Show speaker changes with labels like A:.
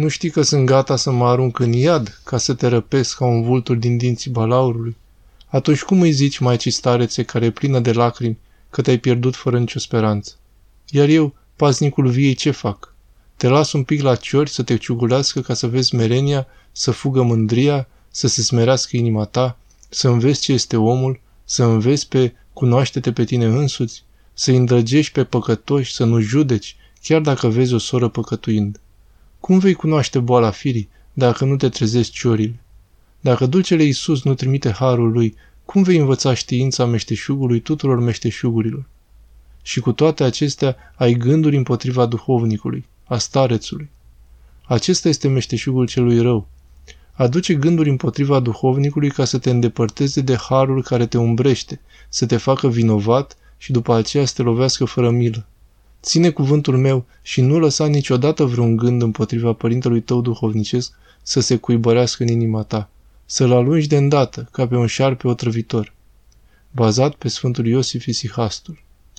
A: Nu știi că sunt gata să mă arunc în iad ca să te răpesc ca un vultur din dinții balaurului? Atunci cum îi zici Maicii starețe care e plină de lacrimi că te-ai pierdut fără nicio speranță? Iar eu, paznicul viei, ce fac? Te las un pic la ciori să te ciugulească ca să vezi merenia, să fugă mândria, să se smerească inima ta, să înveți ce este omul, să înveți pe cunoaște-te pe tine însuți, să îndrăgești pe păcătoși, să nu judeci, chiar dacă vezi o soră păcătuind. Cum vei cunoaște boala firii dacă nu te trezești ciorile? Dacă dulcele Iisus nu trimite harul lui, cum vei învăța știința meșteșugului tuturor meșteșugurilor? Și cu toate acestea ai gânduri împotriva duhovnicului, a starețului. Acesta este meșteșugul celui rău. Aduce gânduri împotriva duhovnicului ca să te îndepărteze de harul care te umbrește, să te facă vinovat și după aceea să te lovească fără milă. Ține cuvântul meu și nu lăsa niciodată vreun gând împotriva părintelui tău duhovnicesc să se cuibărească în inima ta, să-l alungi de îndată, ca pe un șarpe otrăvitor. Bazat pe Sfântul Iosif Isihastul.